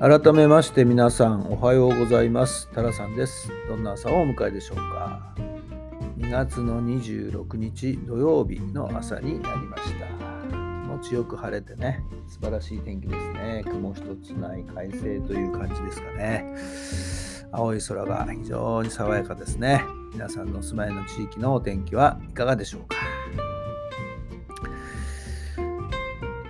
改めまして皆さんおはようございます。タラさんです。どんな朝をお迎えでしょうか。2月の26日土曜日の朝になりました。気持ちよく晴れてね。素晴らしい天気ですね。雲一つない快晴という感じですかね。青い空が非常に爽やかですね。皆さんのお住まいの地域のお天気はいかがでしょうか。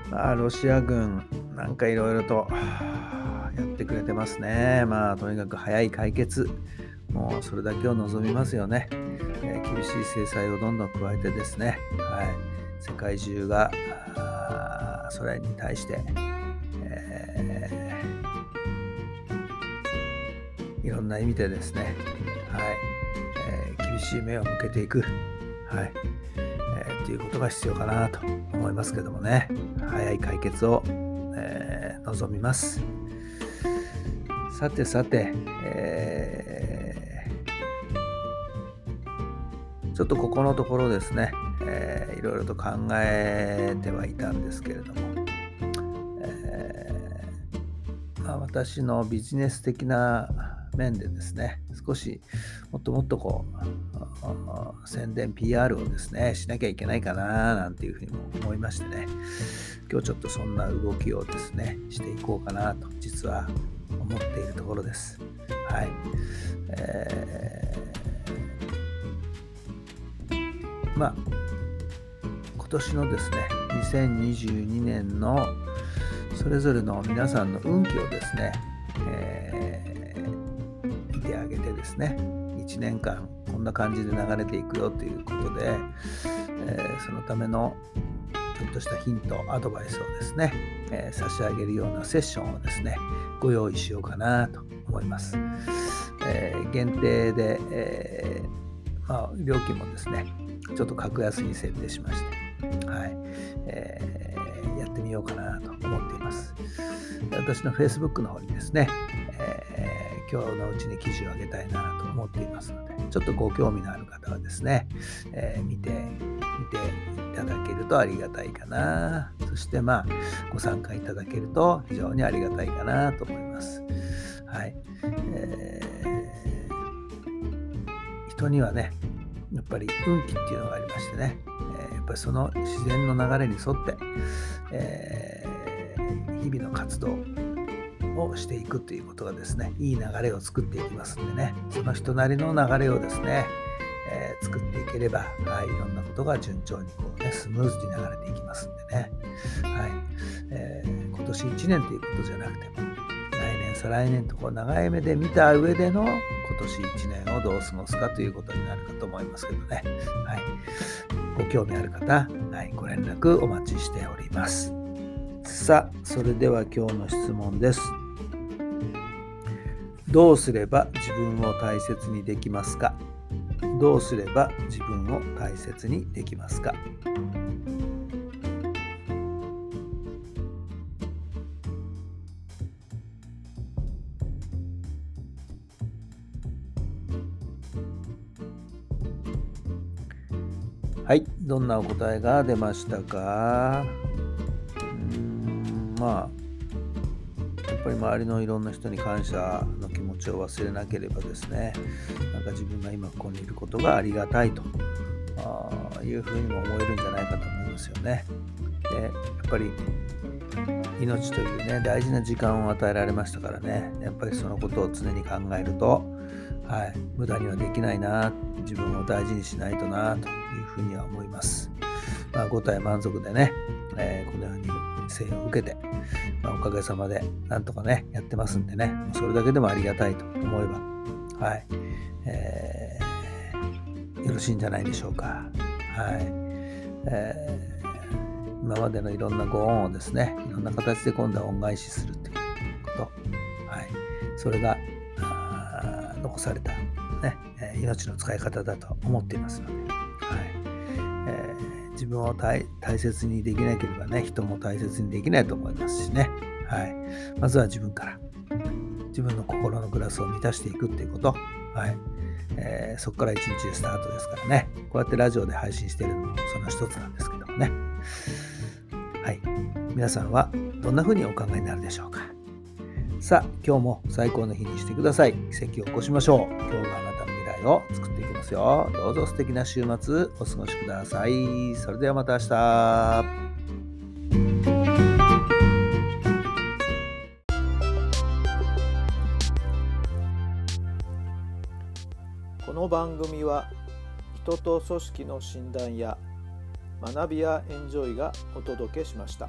まあロシア軍なんかいろいろとやってくれてますね。まあ、とにかく早い解決。もうそれだけを望みますよね。えー、厳しい制裁をどんどん加えてですね、はい、世界中がそれに対して、えー、いろんな意味でですね、はい。えー、厳しい目を向けていく、はい。えー、ということが必要かなと思いますけどもね、早い解決を、えー、望みます。さてさて、えー、ちょっとここのところですね、えー、いろいろと考えてはいたんですけれども、えー、まあ、私のビジネス的な面でですね、少しもっともっとこう、宣伝 PR をですね、しなきゃいけないかななんていうふうにも思いましてね、今日ちょっとそんな動きをですね、していこうかなと、実は思っているところです。はい。えー、まあ、今年のですね、2022年のそれぞれの皆さんの運気をですね、えー、ね、1年間こんな感じで流れていくよということで、えー、そのためのちょっとしたヒント、アドバイスをですね、えー、差し上げるようなセッションをですね、ご用意しようかなと思います。えー、限定で、え、まあ、料金もですね、ちょっと格安に設定しまして、はいえ、やってみようかなと思っています。私の Facebook の方にですね、今日のうちに記事を上げたいなと思っていますので、ちょっとご興味のある方はですね、えー、見て、見ていただけるとありがたいかな。そしてまあ、ご参加いただけると非常にありがたいかなと思います。はい。えー、人にはね、やっぱり運気っていうのがありましてね、えー、やっぱりその自然の流れに沿って、えー、日々の活動をしていくということがですね、いい流れを作っていきますんでね、その人なりの流れをですね、えー、作っていければ、はい、いろんなことが順調にこう、ね、スムーズに流れていきますんでね、はい。えー、今年1年ということじゃなくても来年再来年とこう長い目で見た上での今年1年をどう過ごすかということになるかと思いますけどね、はい、ご興味ある方、はい、ご連絡お待ちしております。さあそれでは今日の質問です。どうすれば自分を大切にできますか？どうすれば自分を大切にできますか？はい、どんなお答えが出ましたか？うん、まあ、っぱり周りのいろんな人に感謝の気持ちを忘れなければですねなんか自分が今ここにいることがありがたいというふうにも思えるんじゃないかと思いますよね。でやっぱり命というね大事な時間を与えられましたからねやっぱりそのことを常に考えると、はい、無駄にはできないな自分を大事にしないとなというふうには思います。まあ、5体満足でね、えー、生を受けて、まあ、おかげさまでなんとかね、やってますんでね、それだけでもありがたいと思えば、はい、えー、よろしいんじゃないでしょうか。はい。えー、今までのいろんなご恩をですねいろんな形で今度は恩返しするということ、はい、それが残された、ね、命の使い方だと思っていますので、自分を大切にできなければね人も大切にできないと思いますしね、はい、まずは自分から。自分の心のグラスを満たしていくっていうこと、はい。えー、そこから一日でスタートですからね。こうやってラジオで配信してるのもその一つなんですけどもね。はい。皆さんはどんな風にお考えになるでしょうか。さあ今日も最高の日にしてください。奇跡を起こしましょう。今日があなたの未来を作っていきますよ。どうぞ素敵な週末お過ごしください。それではまた明日。この番組は人と組織の診断や学びやエンジョイがお届けしました。